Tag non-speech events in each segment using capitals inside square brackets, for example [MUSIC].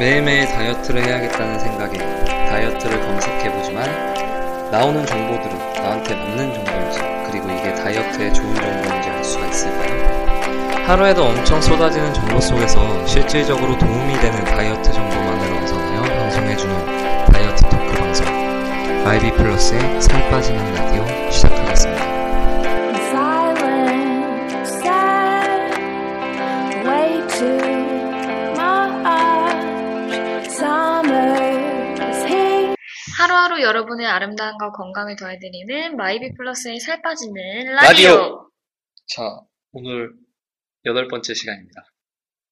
매일매일 다이어트를 해야겠다는 생각에 다이어트를 검색해보지만 나오는 정보들은 나한테 맞는 정보인지 그리고 이게 다이어트에 좋은 정보인지 알 수가 있을까요? 하루에도 엄청 쏟아지는 정보 속에서 실질적으로 도움이 되는 다이어트 정보만을 얻어내어 방송해주는 다이어트 토크 방송 마이비 플러스의 살 빠지는 라디오 시작하겠습니다. 여러분의 아름다움과 건강을 더해드리는 마이비 플러스의 살 빠지는 라디오. 자, 오늘 여덟 번째 시간입니다.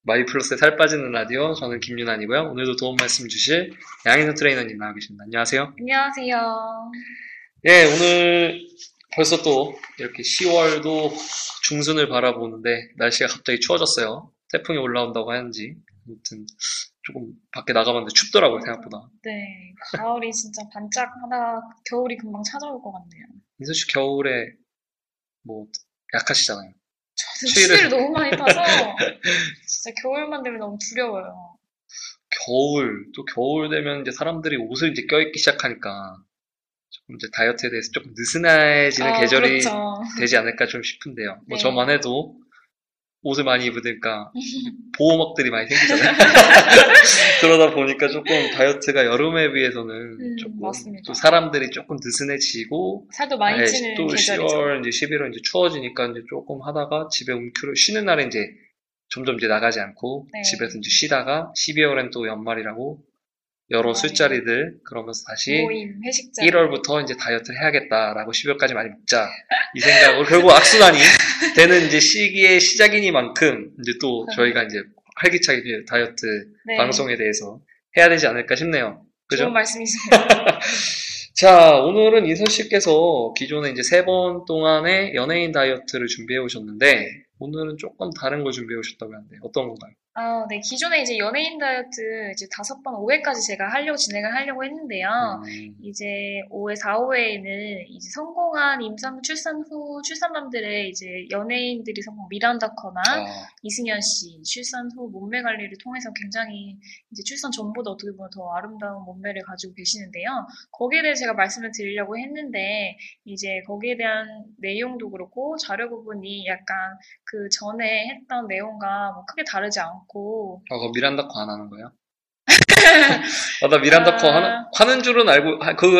마이 플러스의 살 빠지는 라디오, 저는 김윤환이고요. 오늘도 도움 말씀 주실 양인호 트레이너님 나와 계십니다. 안녕하세요. 안녕하세요. 예, 오늘 벌써 또 이렇게 10월도 중순을 바라보는데 날씨가 갑자기 추워졌어요. 태풍이 올라온다고 하는지. 아무튼 조금 밖에 나가봤는데 춥더라고요, 생각보다. 네, 가을이 진짜 반짝하다 겨울이 금방 찾아올 것 같네요. 민수 씨 겨울에 뭐 약하시잖아요. 저는 추위를- 추위를 너무 많이 타서 [LAUGHS] 진짜 겨울만 되면 너무 두려워요. 겨울, 또 겨울 되면 이제 사람들이 옷을 이제 껴입기 시작하니까 조금 이제 다이어트에 대해서 조금 느슨해지는 아, 계절이 그렇죠. 되지 않을까 좀 싶은데요. 뭐 네. 저만 해도 옷을 많이 입으니까 [LAUGHS] 보호막들이 많이 생기잖아요. [LAUGHS] 그러다 보니까 조금 다이어트가 여름에 비해서는 음, 조금 맞습니다. 또 사람들이 조금 느슨해지고 살도 많이 네, 찌는 또 계절이죠. 10월 이제 11월 이제 추워지니까 이제 조금 하다가 집에 움크려 쉬는 날에 이제 점점 이제 나가지 않고 네. 집에서 이제 쉬다가 12월엔 또 연말이라고 여러 네. 술자리들 그러면서 다시 모임, 회식자. 1월부터 이제 다이어트를 해야겠다라고 12월까지 많이 먹자 이 생각으로 결국 악순환이 되는 이제 시기의 시작이니만큼 이제 또 저희가 이제 활기차게 이제 다이어트 네, 방송에 대해서 해야 되지 않을까 싶네요. 그죠? 좋은 말씀이십니다. [LAUGHS] 자, 오늘은 인선 씨께서 기존에 이제 세 번 동안의 연예인 다이어트를 준비해 오셨는데, 오늘은 조금 다른 걸 준비해 오셨다고 하는데, 어떤 건가요? 아, 네. 기존에 이제 연예인 다이어트 이제 다섯 번, 5회까지 제가 하려고 진행을 하려고 했는데요. 음, 이제 5회, 4, 5회에는 이제 성공한 임산, 출산 후 출산맘들의 이제 연예인들이 성공, 미란다 커나 아, 이승현 씨 출산 후 몸매 관리를 통해서 굉장히 이제 출산 전보다 어떻게 보면 더 아름다운 몸매를 가지고 계시는데요. 거기에 대해 제가 말씀을 드리려고 했는데 이제 거기에 대한 내용도 그렇고 자료 부분이 약간 그 전에 했던 내용과 뭐 크게 다르지 않고 아, 그거 미란다 코 안 하는 거예요? [LAUGHS] 아, 나 미란다 코 아. 하는, 하는 줄은 알고, 하- 그거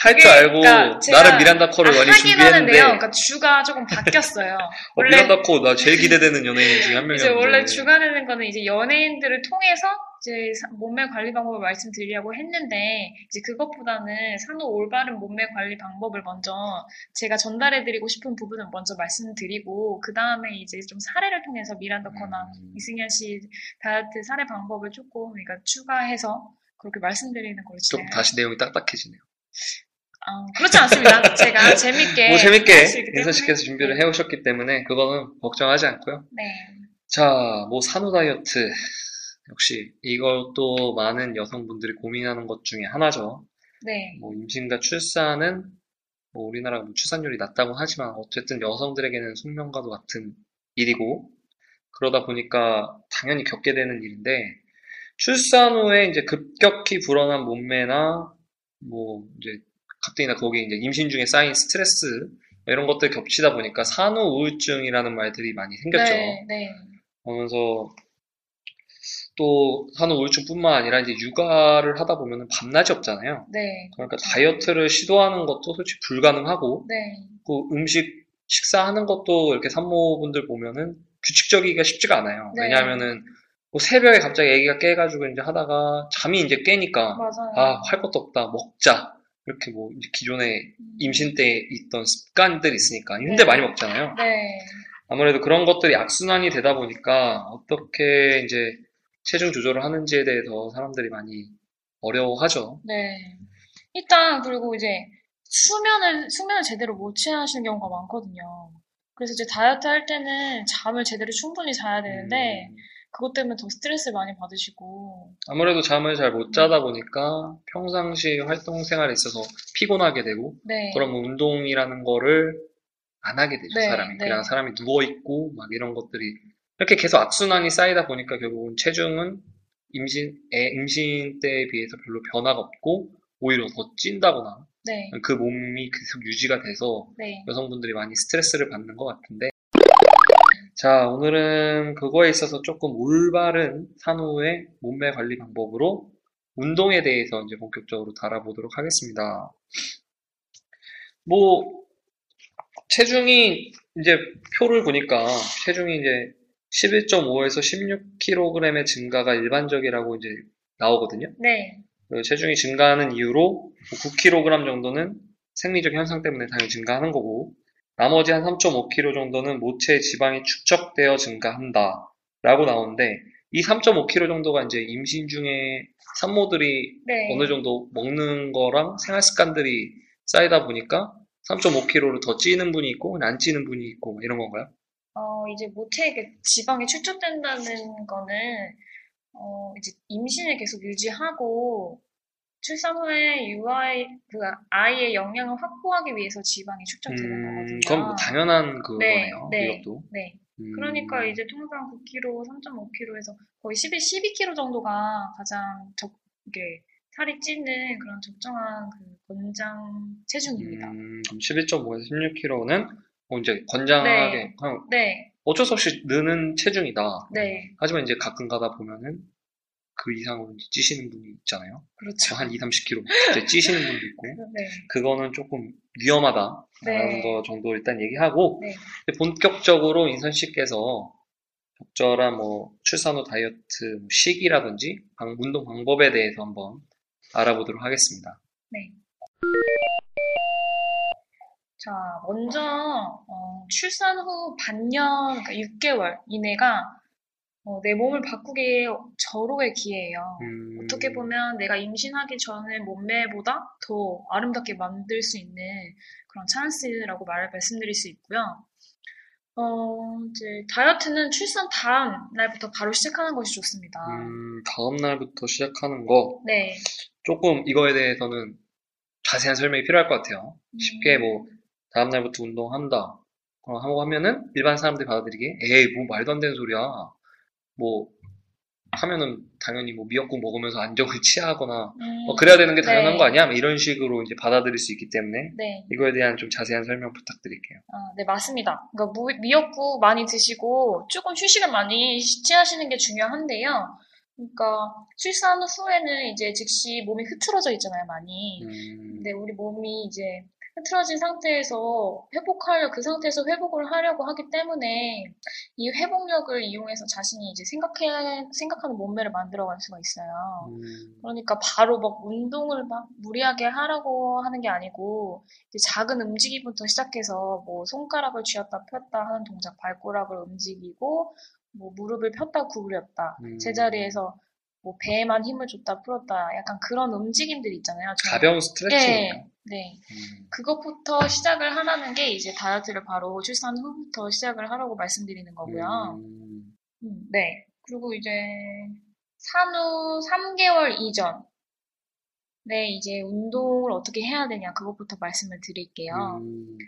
할 줄 알고, 그러니까 나름 미란다 코를 아, 많이 하긴 준비했는데, 하는데요. 그러니까 주가 조금 바뀌었어요. [LAUGHS] 어, 미란다 코, 나 제일 기대되는 연예인 중에 한 이제 명이었는데. [LAUGHS] 원래 주가 되는 거는 이제 연예인들을 통해서 이 제 사- 몸매 관리 방법을 말씀드리려고 했는데 이제 그것보다는 산후 올바른 몸매 관리 방법을 먼저 제가 전달해드리고 싶은 부분은 먼저 말씀드리고 그 다음에 이제 좀 사례를 통해서 미란다 커나 음. 이승현 씨 다이어트 사례 방법을 조금 그러니까 추가해서 그렇게 말씀드리는 걸로 좀 다시 내용이 딱딱해지네요. 아, 그렇지 않습니다. [LAUGHS] 제가 재밌게 뭐 재밌게 씨께서 때문에. 준비를 해오셨기 때문에, 그거는 걱정하지 않고요. 네. 자, 뭐 산후 다이어트 역시 이것도 많은 여성분들이 고민하는 것 중에 하나죠. 네. 뭐 임신과 출산은 뭐 우리나라가 뭐 출산율이 낮다고 하지만 어쨌든 여성들에게는 숙명과도 같은 일이고 그러다 보니까 당연히 겪게 되는 일인데 출산 후에 이제 급격히 불어난 몸매나 뭐 이제 가뜩이나 거기 이제 임신 중에 쌓인 스트레스 이런 것들 겹치다 보니까 산후 우울증이라는 말들이 많이 생겼죠. 네, 네. 그러면서 또 산후 우울증뿐만 아니라 이제 육아를 하다 보면은 밤낮이 없잖아요. 네. 그러니까 다이어트를 시도하는 것도 솔직히 불가능하고 네. 그 음식 식사하는 것도 이렇게 산모분들 보면은 규칙적이기가 쉽지가 않아요. 네. 왜냐하면은 뭐 새벽에 갑자기 아기가 깨가지고 이제 하다가 잠이 이제 깨니까 맞아요. 아할 것도 없다 먹자 이렇게 뭐 이제 기존에 음. 임신 때 있던 습관들이 있으니까 힘들 네. 많이 먹잖아요. 네. 아무래도 그런 것들이 악순환이 되다 보니까 어떻게 이제 체중 조절을 하는지에 대해서 사람들이 많이 어려워하죠. 네. 일단 그리고 이제 수면을 수면을 제대로 못 취하시는 경우가 많거든요. 그래서 이제 다이어트 할 때는 잠을 제대로 충분히 자야 되는데 음, 그것 때문에 더 스트레스를 많이 받으시고 아무래도 잠을 잘 못 자다 보니까 평상시 활동 생활에 있어서 피곤하게 되고 네. 그러면 운동이라는 거를 안 하게 되죠, 네, 사람이. 네. 그냥 사람이 누워 있고, 막 이런 것들이. 이렇게 계속 악순환이 쌓이다 보니까 결국은 체중은 임신, 애, 임신 때에 비해서 별로 변화가 없고, 오히려 더 찐다거나, 네. 그 몸이 계속 유지가 돼서 네. 여성분들이 많이 스트레스를 받는 것 같은데. 자, 오늘은 그거에 있어서 조금 올바른 산후의 몸매 관리 방법으로 운동에 대해서 이제 본격적으로 다뤄보도록 하겠습니다. 뭐, 체중이 이제 표를 보니까 체중이 이제 11.5에서 16kg의 증가가 일반적이라고 이제 나오거든요. 네. 그 체중이 증가하는 이유로 9kg 정도는 생리적 현상 때문에 당연히 증가하는 거고, 나머지 한 3.5kg 정도는 모체 지방이 축적되어 증가한다. 라고 나오는데, 이 3.5kg 정도가 이제 임신 중에 산모들이 네. 어느 정도 먹는 거랑 생활 습관들이 쌓이다 보니까 3.5kg를 더 찌는 분이 있고, 안 찌는 분이 있고, 이런 건가요? 어, 이제 모체에 그 지방이 축적된다는 거는, 어, 이제 임신을 계속 유지하고, 출산 후에 유아의, 그 아이의 영양을 확보하기 위해서 지방이 축적되는 음, 거거든요. 그건 뭐 당연한 그거네요. 네. 이것도. 네. 음, 그러니까 이제 통상 9kg, 3.5kg에서 거의 11, 12kg 정도가 가장 적, 이게 살이 찌는 그런 적정한 그 권장 체중입니다. 음, 그럼 11.5에서 16kg는 뭐 이제 건장하게 그냥 네, 어쩔 수 없이 느는 체중이다. 네, 하지만 이제 가끔 가다 보면은 그 이상으로 이제 찌시는 분이 있잖아요. 그렇죠. 한 2, 30kg 이제 찌시는 분도 있고 [LAUGHS] 네, 그거는 조금 위험하다라는 네. 거 정도 일단 얘기하고 네. 본격적으로 인선 씨께서 적절한 뭐 출산 후 다이어트 뭐 시기라든지 방- 운동 방법에 대해서 한번 알아보도록 하겠습니다. 네. 자, 먼저 어, 출산 후 반년, 그러니까 6개월 이내가 어, 내 몸을 바꾸기에 절호의 기회예요. 음, 어떻게 보면 내가 임신하기 전에 몸매보다 더 아름답게 만들 수 있는 그런 찬스라고 말, 말씀드릴 수 있고요. 어, 이제 다이어트는 출산 다음 날부터 바로 시작하는 것이 좋습니다. 음, 다음 날부터 시작하는 거 네. 조금 이거에 대해서는 자세한 설명이 필요할 것 같아요. 쉽게 뭐 다음 날부터 운동한다 어, 하고 하면은 일반 사람들이 받아들이기에 에이 뭐 말도 안 되는 소리야. 뭐 하면은 당연히 뭐 미역국 먹으면서 안정을 [LAUGHS] 취하거나 음, 어, 그래야 되는 게 당연한 네. 거 아니야? 뭐 이런 식으로 이제 받아들일 수 있기 때문에 네. 이거에 대한 좀 자세한 설명 부탁드릴게요. 아, 네, 맞습니다. 그러니까 무- 미역국 많이 드시고 조금 휴식을 많이 취하시는 게 중요한데요. 그러니까 출산 후에는 이제 즉시 몸이 흐트러져 있잖아요, 많이. 음, 근데 우리 몸이 이제 흐트러진 상태에서 회복하려 그 상태에서 회복을 하려고 하기 때문에 이 회복력을 이용해서 자신이 이제 생각해 생각하는 몸매를 만들어갈 수가 있어요. 음, 그러니까 바로 막 운동을 막 무리하게 하라고 하는 게 아니고 이제 작은 움직임부터 시작해서 뭐 손가락을 쥐었다 폈다 하는 동작, 발가락을 움직이고 뭐 무릎을 폈다 구부렸다 음. 제자리에서 뭐 배에만 힘을 줬다 풀었다 약간 그런 움직임들이 있잖아요. 저는- 가벼운 스트레칭이에요. 네, 네. 음, 그것부터 시작을 하라는 게 이제 다이어트를 바로 출산 후부터 시작을 하라고 말씀드리는 거고요. 음, 음, 네. 그리고 이제 산후 3개월 이전. 네, 이제 운동을 어떻게 해야 되냐, 그것부터 말씀을 드릴게요. 음.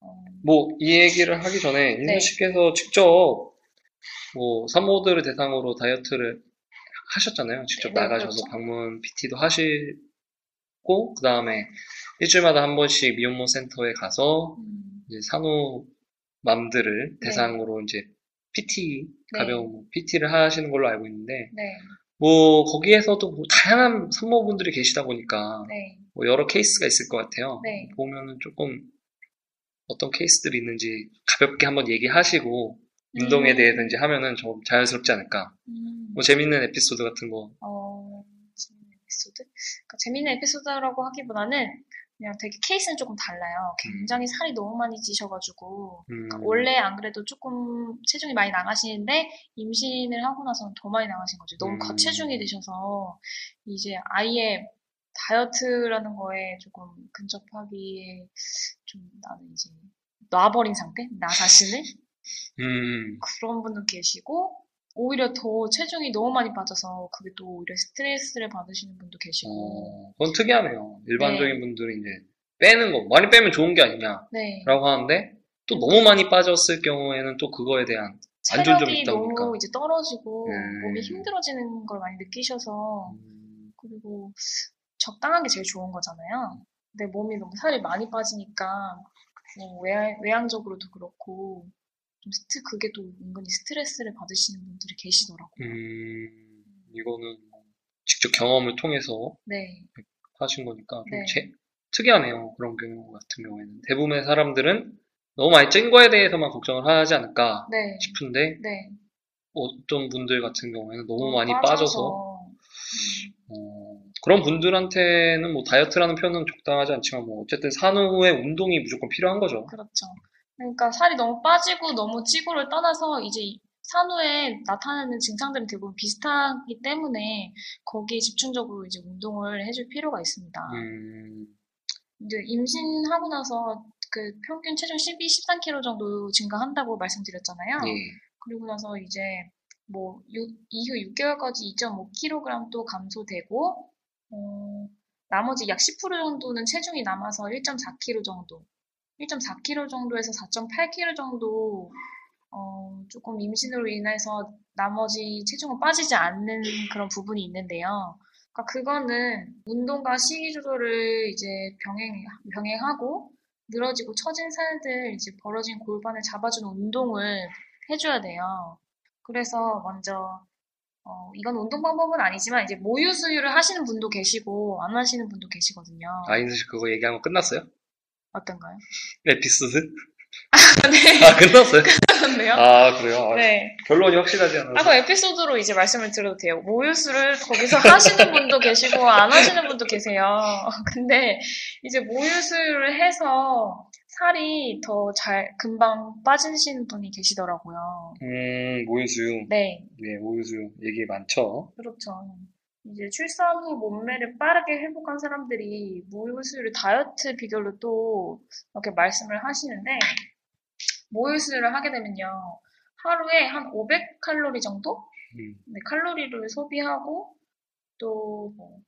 어, 뭐, 이 얘기를 하기 전에, 네. 인선 씨께서 직접, 뭐, 산모들을 대상으로 다이어트를 하셨잖아요. 직접 네, 나가셔서 그렇죠. 방문 PT도 하시고, 그 다음에 일주일마다 한 번씩 미혼모 센터에 가서, 음, 이제 산후 맘들을 네. 대상으로 이제 PT 네. 가벼운 뭐 PT를 하시는 걸로 알고 있는데 네, 뭐 거기에서도 뭐 다양한 산모분들이 계시다 보니까 네, 뭐 여러 케이스가 있을 것 같아요. 네. 보면은 조금 어떤 케이스들이 있는지 가볍게 한번 얘기하시고 운동에 음. 대해서 이제 하면은 좀 자연스럽지 않을까. 음, 뭐 재밌는 에피소드 같은 거. 어, 재밌는 에피소드? 그러니까 재밌는 에피소드라고 하기보다는 그냥 되게 케이스는 조금 달라요. 굉장히 살이 너무 많이 찌셔가지고 음, 그러니까 원래 안 그래도 조금 체중이 많이 나가시는데 임신을 하고 나서는 더 많이 나가신 거죠. 너무 음. 과체중이 되셔서 이제 아예 다이어트라는 거에 조금 근접하기에 좀 나는 이제 놔버린 상태? 나 자신을? 음, 그런 분도 계시고 오히려 더 체중이 너무 많이 빠져서 그게 또 오히려 스트레스를 받으시는 분도 계시고 어, 그건 특이하네요. 일반적인 네. 분들은 이제 빼는 거, 많이 빼면 좋은 게 아니냐라고 네. 하는데 또 너무 많이 빠졌을 경우에는 또 그거에 대한 안 좋은 점이 체력이 있다 너무 보니까. 이제 떨어지고 음. 몸이 힘들어지는 걸 많이 느끼셔서 음, 그리고 적당한 게 제일 좋은 거잖아요. 근데 몸이 너무 살이 많이 빠지니까 뭐 외, 외향적으로도 그렇고 좀 스트 그게 또 은근히 스트레스를 받으시는 분들이 계시더라고요. 음, 이거는 뭐 직접 경험을 통해서 네, 하신 거니까 좀 네. 제- 특이하네요. 그런 경우 같은 경우에는 대부분의 사람들은 너무 많이 찐 거에 대해서만 걱정을 하지 않을까 네, 싶은데 네. 어떤 분들 같은 경우에는 너무 너무 많이 빠져서 음, 어, 그런 분들한테는 뭐 다이어트라는 표현은 적당하지 않지만 뭐 어쨌든 산후의 운동이 무조건 필요한 거죠. 그렇죠. 그러니까 살이 너무 빠지고 너무 찌고를 떠나서 이제 이 산후에 나타나는 증상들은 대부분 비슷하기 때문에 거기에 집중적으로 이제 운동을 해줄 필요가 있습니다. 음, 이제 임신하고 나서 그 평균 체중 12, 13kg 정도 증가한다고 말씀드렸잖아요. 예. 그리고 나서 이제 뭐 유- 이후 6개월까지 2.5kg 또 감소되고 어, 나머지 약 10% 정도는 체중이 남아서 1.4kg 정도, 1.4kg 정도에서 4.8kg 정도 어, 조금 임신으로 인해서 나머지 체중은 빠지지 않는 그런 부분이 있는데요. 그러니까 그거는 운동과 식이 조절을 이제 병행, 병행하고 늘어지고 처진 살들, 이제 벌어진 골반을 잡아주는 운동을 해줘야 돼요. 그래서 먼저, 어, 이건 운동 방법은 아니지만 이제 모유 수유를 하시는 분도 계시고 안 하시는 분도 계시거든요. 아인스 씨 그거 얘기한 거 끝났어요? 어떤가요? 에피소드? 네, 아 끝났어요? 그렇네요. 아 그래요? 아, 네. 결론이 확실하지 아, 않아서. 그 에피소드로 이제 말씀을 드려도 돼요. 모유수를 거기서 하시는 분도 계시고, 안 하시는 분도 계세요. [LAUGHS] 근데 이제 모유수를 해서 살이 더 잘, 금방 빠지시는 분이 계시더라고요. 음 모유수유. 네, 네 모유수유 얘기 많죠. 그렇죠. 이제 출산 후 몸매를 빠르게 회복한 사람들이 모유수유를 다이어트 비결로 또 이렇게 말씀을 하시는데, 모유수유를 하게 되면요. 하루에 한 500칼로리 정도? 음, 네, 칼로리를 소비하고 또 뭐,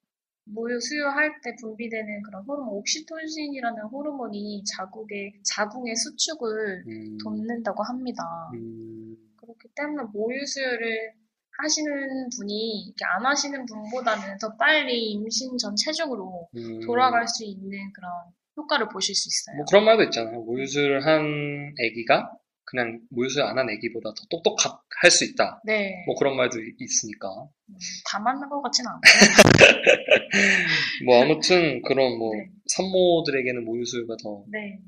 모유 수유할 때 분비되는 그런 호르몬 옥시토신이라는 호르몬이 자국의 자궁의 수축을 음, 돕는다고 합니다. 음, 그렇기 때문에 모유 수유를 하시는 분이 이렇게 안 하시는 분보다는 더 빨리 임신 전 체중으로 음. 돌아갈 수 있는 그런 효과를 보실 수 있어요. 뭐 그런 말도 있잖아요. 모유수유를 한 아기가 그냥 모유수유 안한 아기보다 더 똑똑할 수 있다. 네, 뭐 그런 말도 있- 있으니까. 음, 다 맞는 것 같지는 않고요. [LAUGHS] 뭐 아무튼 그런 뭐 네. 산모들에게는 모유수유가 더 네,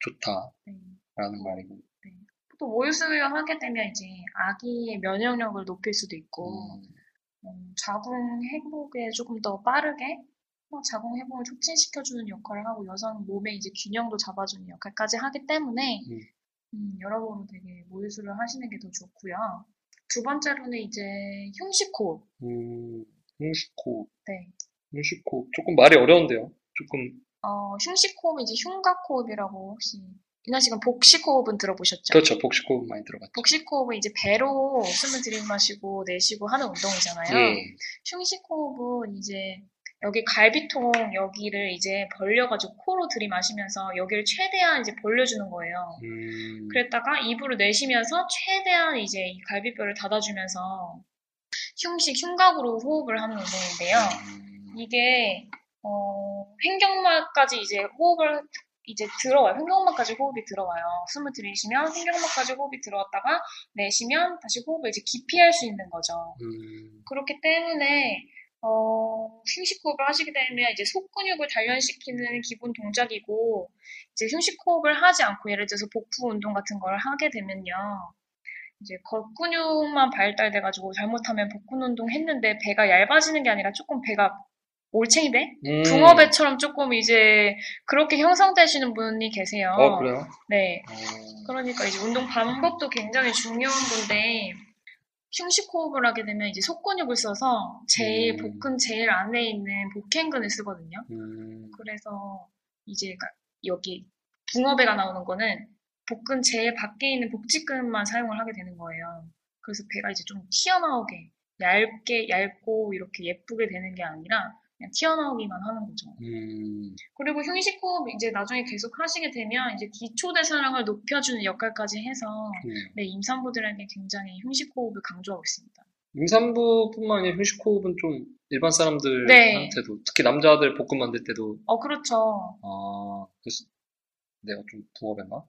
좋다라는 네. 말이고. 또 모유수유 하게 되면 이제 아기의 면역력을 높일 수도 있고 음, 음, 자궁 회복에 조금 더 빠르게 어, 자궁 회복을 촉진시켜주는 역할을 하고 여성 몸의 이제 균형도 잡아주는 역할까지 하기 때문에 음. 음, 여러모로 되게 모유수유를 하시는 게 더 좋고요. 두 번째로는 이제 흉식호흡. 음, 흉식호흡. 네. 흉식호흡. 조금 말이 어려운데요. 조금 어, 흉식호흡 이제 흉곽호흡이라고 혹시 이나 씨는 복식호흡은 들어보셨죠? 그렇죠. 복식호흡 많이 들어봤죠. 복식호흡은 이제 배로 숨을 들이마시고 내쉬고 하는 운동이잖아요. 예. 흉식호흡은 이제 여기 갈비통 여기를 이제 벌려가지고 코로 들이마시면서 여기를 최대한 이제 벌려주는 거예요. 음, 그랬다가 입으로 내쉬면서 최대한 이제 이 갈비뼈를 닫아주면서 흉식, 흉곽으로 호흡을 하는 운동인데요. 음, 이게 어, 횡격막까지 이제 호흡을 이제 들어와요. 횡격막까지 호흡이 들어와요. 숨을 들이쉬면 횡격막까지 호흡이 들어왔다가 내쉬면 다시 호흡을 이제 깊이 할 수 있는 거죠. 음, 그렇기 때문에 어, 휴식 호흡을 하시게 되면 이제 속 근육을 단련시키는 기본 동작이고 이제 휴식 호흡을 하지 않고 예를 들어서 복부 운동 같은 걸 하게 되면요. 이제 겉 근육만 발달돼가지고 잘못하면 복근 운동 했는데 배가 얇아지는 게 아니라 조금 배가 올챙이배? 음. 붕어배처럼 조금 이제 그렇게 형성되시는 분이 계세요. 어, 그래요? 네. 어, 그러니까 이제 운동 방법도 굉장히 중요한 건데 휴식 호흡을 하게 되면 이제 속근육을 써서 제일 음. 복근 제일 안에 있는 복행근을 쓰거든요. 음, 그래서 이제 가- 여기 붕어배가 나오는 거는 복근 제일 밖에 있는 복직근만 사용을 하게 되는 거예요. 그래서 배가 이제 좀 튀어나오게 얇게 얇고 이렇게 예쁘게 되는 게 아니라 튀어나오기만 하는 거죠. 음, 그리고 휴식 호흡 이제 나중에 계속 하시게 되면 이제 기초 대사량을 높여주는 역할까지 해서 음. 네, 임산부들에게 굉장히 휴식 호흡을 강조하고 있습니다. 임산부뿐만 아니라 휴식 호흡은 좀 일반 네. 사람들한테도 특히 남자들 복근 만들 때도 어, 그렇죠. 아 그래서 내가 좀 붕어배인가?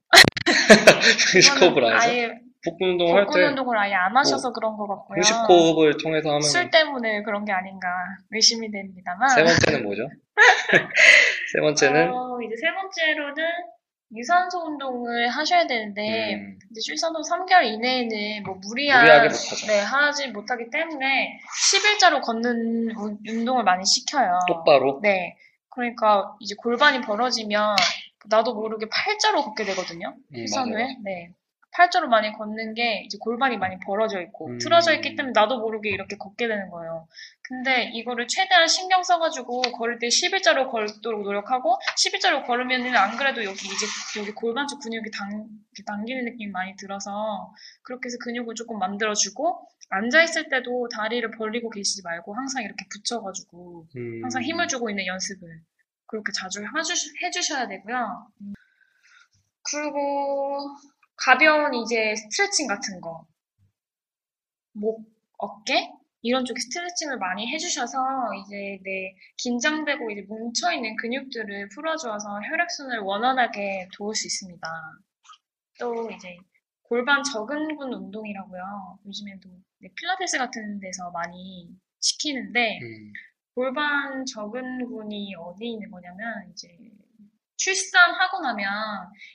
휴식 호흡을 안 해서 아예 복근 운동을 할 복근 때 운동을 아예 안 하셔서 그런 것 같고요. 휴식 호흡을 통해서 하면 술 때문에 그런 게 아닌가 의심이 됩니다만. 세 번째는 뭐죠? [LAUGHS] 세 번째는 어, 이제 세 번째로는 유산소 운동을 하셔야 되는데 음, 이제 출산 후 3개월 이내에는 뭐 무리한. 네, 하지 못하기 때문에 10일자로 걷는 운- 운동을 많이 시켜요. 똑바로 네. 그러니까 이제 골반이 벌어지면 나도 모르게 팔자로 걷게 되거든요. 음, 출산 맞아요. 후에. 네. 팔자로 많이 걷는 게 이제 골반이 많이 벌어져 있고 음. 틀어져 있기 때문에 나도 모르게 이렇게 걷게 되는 거예요. 근데 이거를 최대한 신경 써가지고 걸을 때 11자로 걸도록 노력하고 11자로 걸으면은 안 그래도 여기 이제 여기 골반 쪽 근육이 당, 당기는 느낌이 많이 들어서 그렇게 해서 근육을 조금 만들어주고 앉아있을 때도 다리를 벌리고 계시지 말고 항상 이렇게 붙여가지고 음, 항상 힘을 주고 있는 연습을 그렇게 자주 해주, 해주셔야 되고요. 음. 그리고 가벼운 이제 스트레칭 같은 거, 목, 어깨 이런 쪽에 스트레칭을 많이 해주셔서 이제 내 긴장되고 이제 뭉쳐 있는 근육들을 풀어주어서 혈액순을 원활하게 도울 수 있습니다. 또 이제 골반 적응근 운동이라고요. 요즘에도 네, 필라테스 같은 데서 많이 시키는데 음, 골반 적은근이 어디 있는 거냐면 이제 출산하고 나면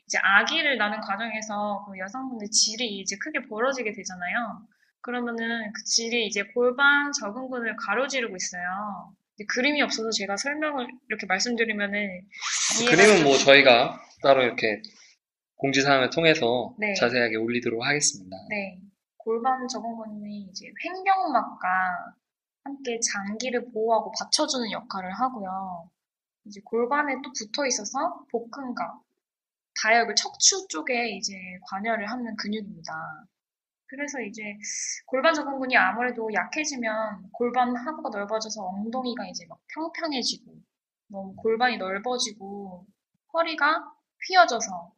이제 아기를 낳는 과정에서 그 여성분들 질이 이제 크게 벌어지게 되잖아요. 그러면은 그 질이 이제 골반 적은근을 가로지르고 있어요. 그림이 없어서 제가 설명을 이렇게 말씀드리면은 그림은 뭐 좀- 저희가 따로 이렇게 공지사항을 통해서 네. 자세하게 올리도록 하겠습니다. 네. 골반 적응근이 이제 횡격막과 함께 장기를 보호하고 받쳐주는 역할을 하고요. 이제 골반에 또 붙어 있어서 복근과 다역을 척추 쪽에 이제 관여를 하는 근육입니다. 그래서 이제 골반 적응근이 아무래도 약해지면 골반 하부가 넓어져서 엉덩이가 이제 막 평평해지고 너무 골반이 넓어지고 허리가 휘어져서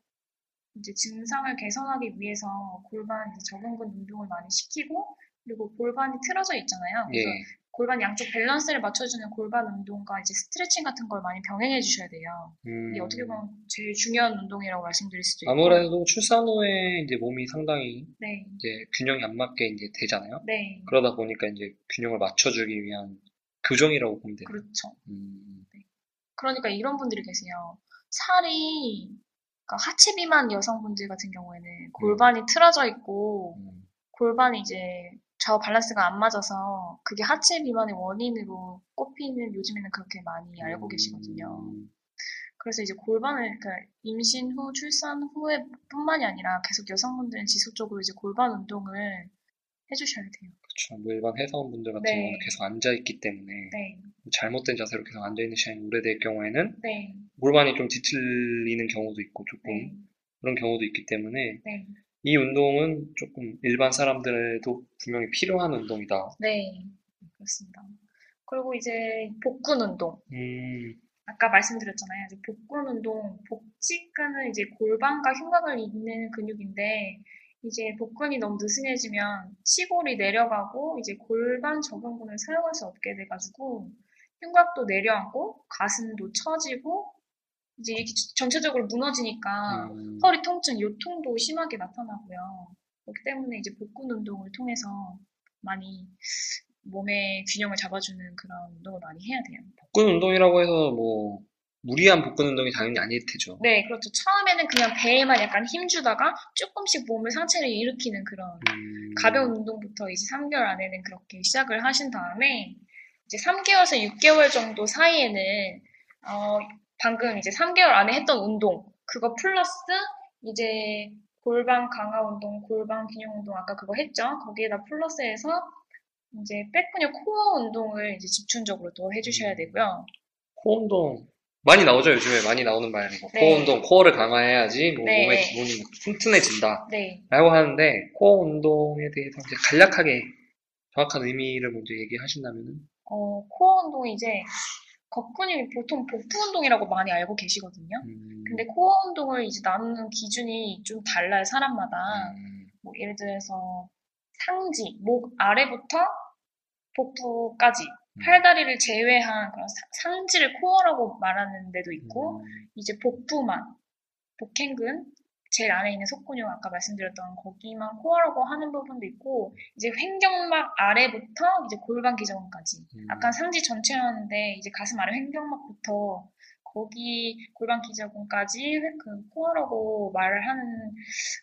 이제 증상을 개선하기 위해서 골반 적응근 운동을 많이 시키고 그리고 골반이 틀어져 있잖아요. 그래서 예. 골반 양쪽 밸런스를 맞춰주는 골반 운동과 이제 스트레칭 같은 걸 많이 병행해 주셔야 돼요. 음, 이게 어떻게 보면 제일 중요한 운동이라고 말씀드릴 수도 있고. 아무래도 출산 후에 이제 몸이 상당히 네, 이제 균형이 안 맞게 이제 되잖아요. 네, 그러다 보니까 이제 균형을 맞춰주기 위한 교정이라고 보면 돼요. 그렇죠. 음, 그러니까 이런 분들이 계세요. 살이 그러니까 하체 비만 여성분들 같은 경우에는 골반이 틀어져 있고 음, 골반이 이제 좌우 밸런스가 안 맞아서 그게 하체 비만의 원인으로 꼽히는 요즘에는 그렇게 많이 알고 계시거든요. 음, 그래서 이제 골반을 그러니까 임신 후 출산 후에 뿐만이 아니라 계속 여성분들은 지속적으로 이제 골반 운동을 해주셔야 돼요. 그렇죠. 뭐 일반 회사원분들 같은 네. 경우는 계속 앉아 있기 때문에 네, 잘못된 자세로 계속 앉아 있는 시간이 오래될 경우에는 네, 골반이 좀 뒤틀리는 경우도 있고 조금 네, 그런 경우도 있기 때문에 네, 이 운동은 조금 일반 사람들에도 분명히 필요한 운동이다. 네, 그렇습니다. 그리고 이제 복근 운동. 음, 아까 말씀드렸잖아요. 이제 복근 운동, 복직근은 이제 골반과 흉곽을 잇는 근육인데, 이제 복근이 너무 느슨해지면 치골이 내려가고, 이제 골반 적응근을 사용할 수 없게 돼가지고, 흉곽도 내려앉고, 가슴도 처지고, 이제 이게 전체적으로 무너지니까 음, 허리 통증, 요통도 심하게 나타나고요. 그렇기 때문에 이제 복근 운동을 통해서 많이 몸의 균형을 잡아주는 그런 운동을 많이 해야 돼요. 복근 운동이라고 해서 뭐 무리한 복근 운동이 당연히 아닐 테죠. 네, 그렇죠. 처음에는 그냥 배에만 약간 힘주다가 조금씩 몸을 상체를 일으키는 그런 음, 가벼운 운동부터 이제 3개월 안에는 그렇게 시작을 하신 다음에 이제 3개월에서 6개월 정도 사이에는 어, 방금 이제 3개월 안에 했던 운동 그거 플러스 이제 골반 강화 운동, 골반 균형 운동 아까 그거 했죠. 거기에다 플러스해서 이제 백 근육 코어 운동을 이제 집중적으로 또 해주셔야 되고요. 코어 운동 많이 나오죠 요즘에 많이 나오는 말이고 네. 코어 운동 코어를 강화해야지 뭐 네. 몸의 기본이 뭐 튼튼해진다 네, 라고 하는데 코어 운동에 대해서 이제 간략하게 정확한 의미를 먼저 얘기하신다면은 어, 코어 운동이 이제 겉근육이 보통 복부 운동이라고 많이 알고 계시거든요. 음, 근데 코어 운동을 이제 나누는 기준이 좀 달라요, 사람마다. 음, 뭐 예를 들어서 상지, 목 아래부터 복부까지, 음. 팔다리를 제외한 그런 사- 상지를 코어라고 말하는 데도 있고, 음, 이제 복부만, 복횡근, 제일 안에 있는 속근육 아까 말씀드렸던 거기만 코어라고 하는 부분도 있고, 이제 횡격막 아래부터 이제 골반 기저근까지. 음. 아까 상지 전체였는데, 이제 가슴 아래 횡격막부터 거기 골반 기저근까지 그 코어라고 말을 하는,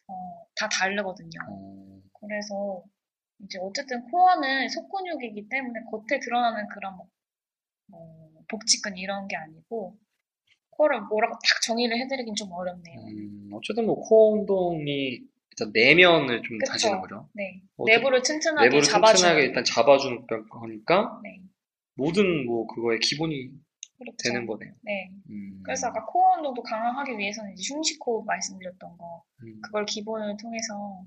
어, 다 다르거든요. 어, 그래서 이제 어쨌든 코어는 속근육이기 때문에 겉에 드러나는 그런 뭐, 뭐 복직근 이런 게 아니고 코어를 뭐라고 딱 정의를 해드리긴 좀 어렵네요. 음, 어쨌든 뭐 코어 운동이 일단 내면을 좀 그쵸. 다지는 거죠. 네, 어쨌든 내부를 튼튼하게 내부를 잡아주는. 튼튼하게 일단 잡아주는 거니까 네, 모든 뭐 그거의 기본이 그렇죠. 되는 거네요. 네. 음, 그래서 아까 코어 운동도 강화하기 위해서는 이제 흉식 호흡 말씀드렸던 거 음, 그걸 기본을 통해서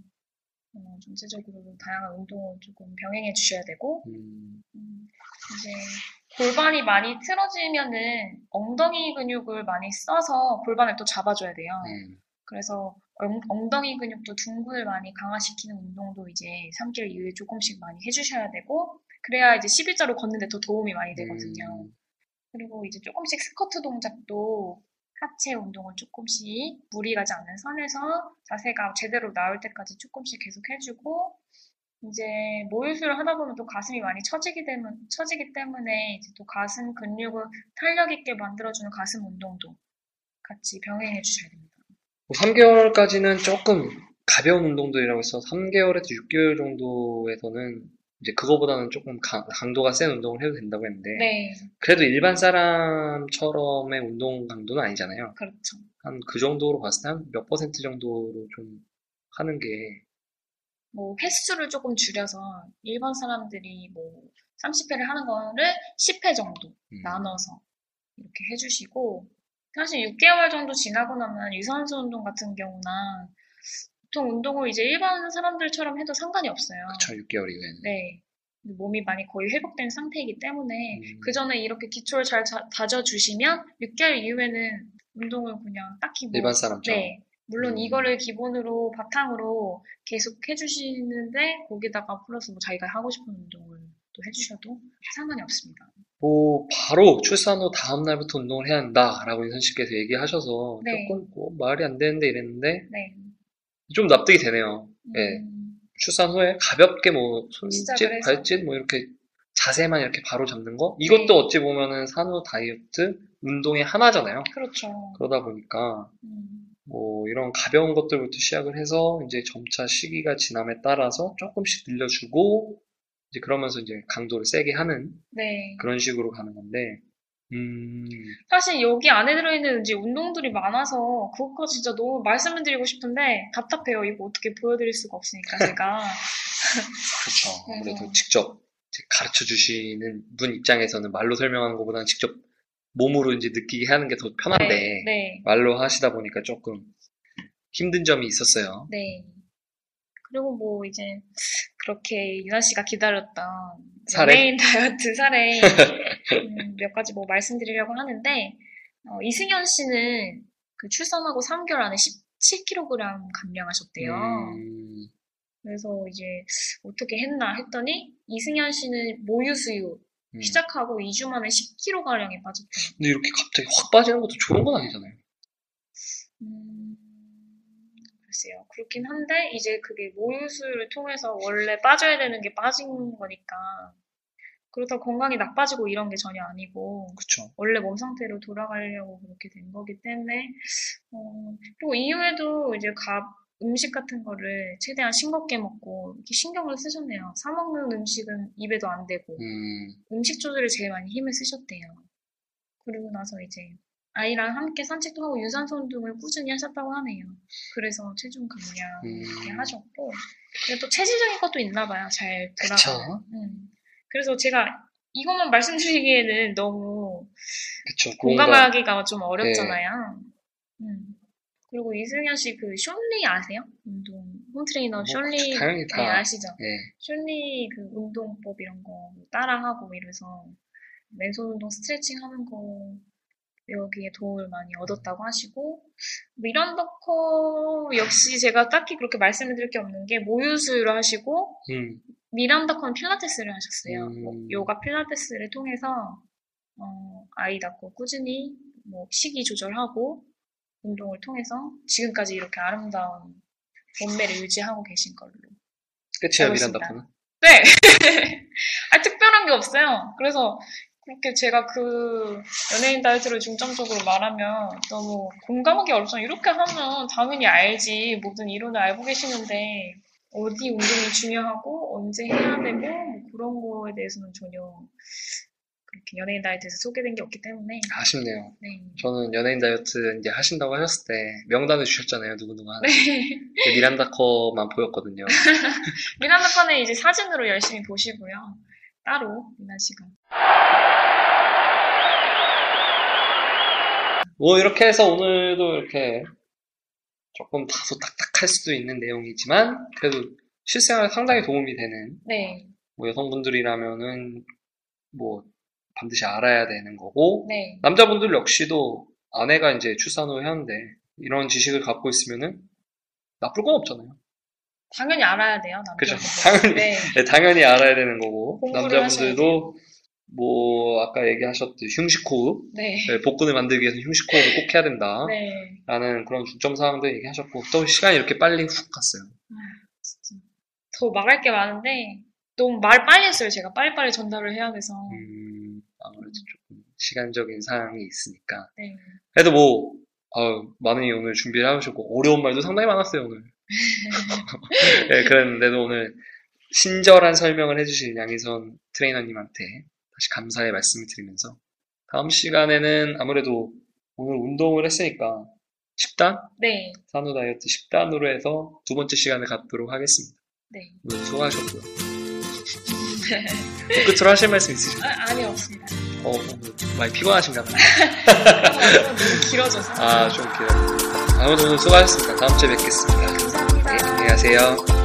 어, 전체적으로 다양한 운동을 조금 병행해 주셔야 되고 음, 음, 이제 골반이 많이 틀어지면은 엉덩이 근육을 많이 써서 골반을 또 잡아줘야 돼요. 음, 그래서 엉- 엉덩이 근육도 둥근을 많이 강화시키는 운동도 이제 3개월 이후에 조금씩 많이 해주셔야 되고 그래야 이제 11자로 걷는데 더 도움이 많이 되거든요. 음, 그리고 이제 조금씩 스쿼트 동작도 하체 운동을 조금씩 무리 가지 않는 선에서 자세가 제대로 나올 때까지 조금씩 계속 해주고 이제 모유수를 하다 보면 또 가슴이 많이 처지기 때문 처지기 때문에 이제 또 가슴 근육을 탄력 있게 만들어주는 가슴 운동도 같이 병행해 주셔야 됩니다. 3개월까지는 뭐 조금 가벼운 운동들이라고 해서 3개월에서 6개월 정도에서는 이제 그거보다는 조금 강, 강도가 센 운동을 해도 된다고 했는데 네, 그래도 일반 사람처럼의 운동 강도는 아니잖아요. 그렇죠. 한 그 정도로 봤을 때 한 몇 퍼센트 정도로 좀 하는 게 뭐 횟수를 조금 줄여서 일반 사람들이 뭐 30회를 하는 거를 10회 정도 음, 나눠서 이렇게 해주시고 사실 6개월 정도 지나고 나면 유산소 운동 같은 경우나 보통 운동을 이제 일반 사람들처럼 해도 상관이 없어요. 그쵸 6개월 이후에는 네. 몸이 많이 거의 회복된 상태이기 때문에 음. 그 전에 이렇게 기초를 잘 자- 다져주시면 6개월 이후에는 운동을 그냥 딱히 뭐 일반 사람처럼 네. 물론 음. 이거를 기본으로 바탕으로 계속 해주시는데 거기다가 플러스 뭐 자기가 하고 싶은 운동을 또 해주셔도 상관이 없습니다. 뭐 바로 출산 후 다음 날부터 운동을 해야 한다라고 인선 씨께서 얘기하셔서 네. 조금 뭐 말이 안 되는데 이랬는데 네. 좀 납득이 되네요. 네. 음, 출산 후에 가볍게 뭐 손짓. 발짓 뭐 이렇게 자세만 이렇게 바로 잡는 거 이것도 네. 어찌 보면은 산후 다이어트 운동의 하나잖아요. 그렇죠. 그러다 보니까 음, 뭐 이런 가벼운 것들부터 시작을 해서 이제 점차 시기가 지남에 따라서 조금씩 늘려주고 이제 그러면서 이제 강도를 세게 하는 네. 그런 식으로 가는 건데 음 사실 여기 안에 들어있는 이제 운동들이 많아서 그것까지 진짜 너무 말씀을 드리고 싶은데 답답해요. 이거 어떻게 보여드릴 수가 없으니까 제가. 그렇죠. [LAUGHS] 아무래도 직접 가르쳐 주시는 분 입장에서는 말로 설명하는 것보다는 직접 몸으로 이제 느끼게 하는 게 더 편한데 네. 네. 말로 하시다 보니까 조금 힘든 점이 있었어요. 네. 그리고 뭐 이제 그렇게 유나 씨가 기다렸던 사례? 연예인 다이어트 사례 [LAUGHS] 음, 몇 가지 뭐 말씀드리려고 하는데 어, 이승현 씨는 그 출산하고 3개월 안에 17kg 감량하셨대요. 음, 그래서 이제 어떻게 했나 했더니 이승현 씨는 모유 수유 음. 시작하고 2주 만에 10kg가량이 빠졌대요. 근데 이렇게 갑자기 확 빠지는 것도 좋은 건 아니잖아요. 글쎄요. 그렇긴 한데, 이제 그게 모유수를 통해서 원래 빠져야 되는 게 빠진 거니까, 그렇다고 건강이 나빠지고 이런 게 전혀 아니고, 그쵸. 원래 몸 상태로 돌아가려고 그렇게 된 거기 때문에, 어, 그리고 이후에도 이제 가, 음식 같은 거를 최대한 싱겁게 먹고, 이렇게 신경을 쓰셨네요. 사 먹는 음식은 입에도 안 대고, 음, 음식 조절에 제일 많이 힘을 쓰셨대요. 그리고 나서 이제 아이랑 함께 산책도 하고 유산소 운동을 꾸준히 하셨다고 하네요. 그래서 체중 감량 이렇게 음. 하셨고, 또 체질적인 것도 있나 봐요. 잘 그쵸. 돌아가요. 음. 그래서 제가 이것만 말씀드리기에는 너무 그쵸. 뭔가, 공감하기가 좀 어렵잖아요. 음. 그리고 이승현 씨 그 쇼리 아세요? 운동 홈트레이너 뭐, 쇼리 당연히 다. 네, 아시죠? 예. 슐리 그 운동법 이런 거 따라하고 이래서 맨손 운동 스트레칭 하는 거 여기에 도움을 많이 얻었다고 하시고 미란다커 역시 제가 딱히 그렇게 말씀을 드릴 게 없는 게 모유수유를 하시고 음, 미란다커는 필라테스를 하셨어요. 음. 뭐 요가 필라테스를 통해서 어, 아이 낳고 꾸준히 뭐 식이 조절하고 운동을 통해서 지금까지 이렇게 아름다운 몸매를 유지하고 계신 걸로 끝이에요, 알고 미란다 있습니다. 코는. 네. [LAUGHS] 아, 특별한 게 없어요. 그래서 그렇게 제가 그 연예인 다이어트를 중점적으로 말하면 너무 공감하기 어렵잖아요. 이렇게 하면 당연히 알지. 모든 이론을 알고 계시는데 어디 운동이 중요하고 언제 해야 되고 뭐 그런 거에 대해서는 전혀 그렇게 연예인 다이어트에서 소개된 게 없기 때문에 아쉽네요. 네. 저는 연예인 다이어트 이제 하신다고 하셨을 때 명단을 주셨잖아요, 누구누구 하는. 네. 근데 미란다 커만 보였거든요. [LAUGHS] 미란다 거는 이제 사진으로 열심히 보시고요. 따로 미나 씨가. 뭐 이렇게 해서 오늘도 이렇게 조금 다소 딱딱할 수도 있는 내용이지만 그래도 실생활에 상당히 도움이 되는 네. 뭐 여성분들이라면은 뭐 반드시 알아야 되는 거고 네. 남자분들 역시도 아내가 이제 출산 후에 하는데 이런 지식을 갖고 있으면은 나쁠 건 없잖아요. 당연히 알아야 돼요, 그죠? 남자분들. 당연히. 네. 네, 당연히 알아야 되는 거고 남자분들도 뭐 아까 얘기하셨듯이 흉식호흡 네. 네, 복근을 만들기 위해서 흉식호흡을 꼭 해야 된다. 네. 라는 그런 중점 사항들 얘기하셨고 또 시간이 이렇게 빨리 훅 갔어요. 진짜. 더 말할 게 많은데, 너무 말 빨리 했어요. 제가 빨리빨리 전달을 해야 돼서. 음, 아무래도 조금 시간적인 사항이 있으니까. 네. 그래도 뭐 아유, 많이 오늘 준비를 해오셨고 어려운 말도 상당히 많았어요 오늘. [LAUGHS] 네, 그랬는데도 오늘 친절한 설명을 해주신 양희선 트레이너님한테 다시 감사의 말씀을 드리면서 다음 시간에는 아무래도 오늘 운동을 했으니까 10단? 네. 산후 다이어트 10단으로 해서 두 번째 시간을 갖도록 하겠습니다. 네. 오늘 수고하셨고요. 끝으로 하실 말씀 있으실까요? 아, 아니, 없습니다. 어, 오늘 많이 피곤하신가 봐요. [LAUGHS] 너무 길어져서. 아, 좀 길어요. 오늘 수고하셨습니다. 다음 주에 뵙겠습니다. 네, 안녕히 가세요.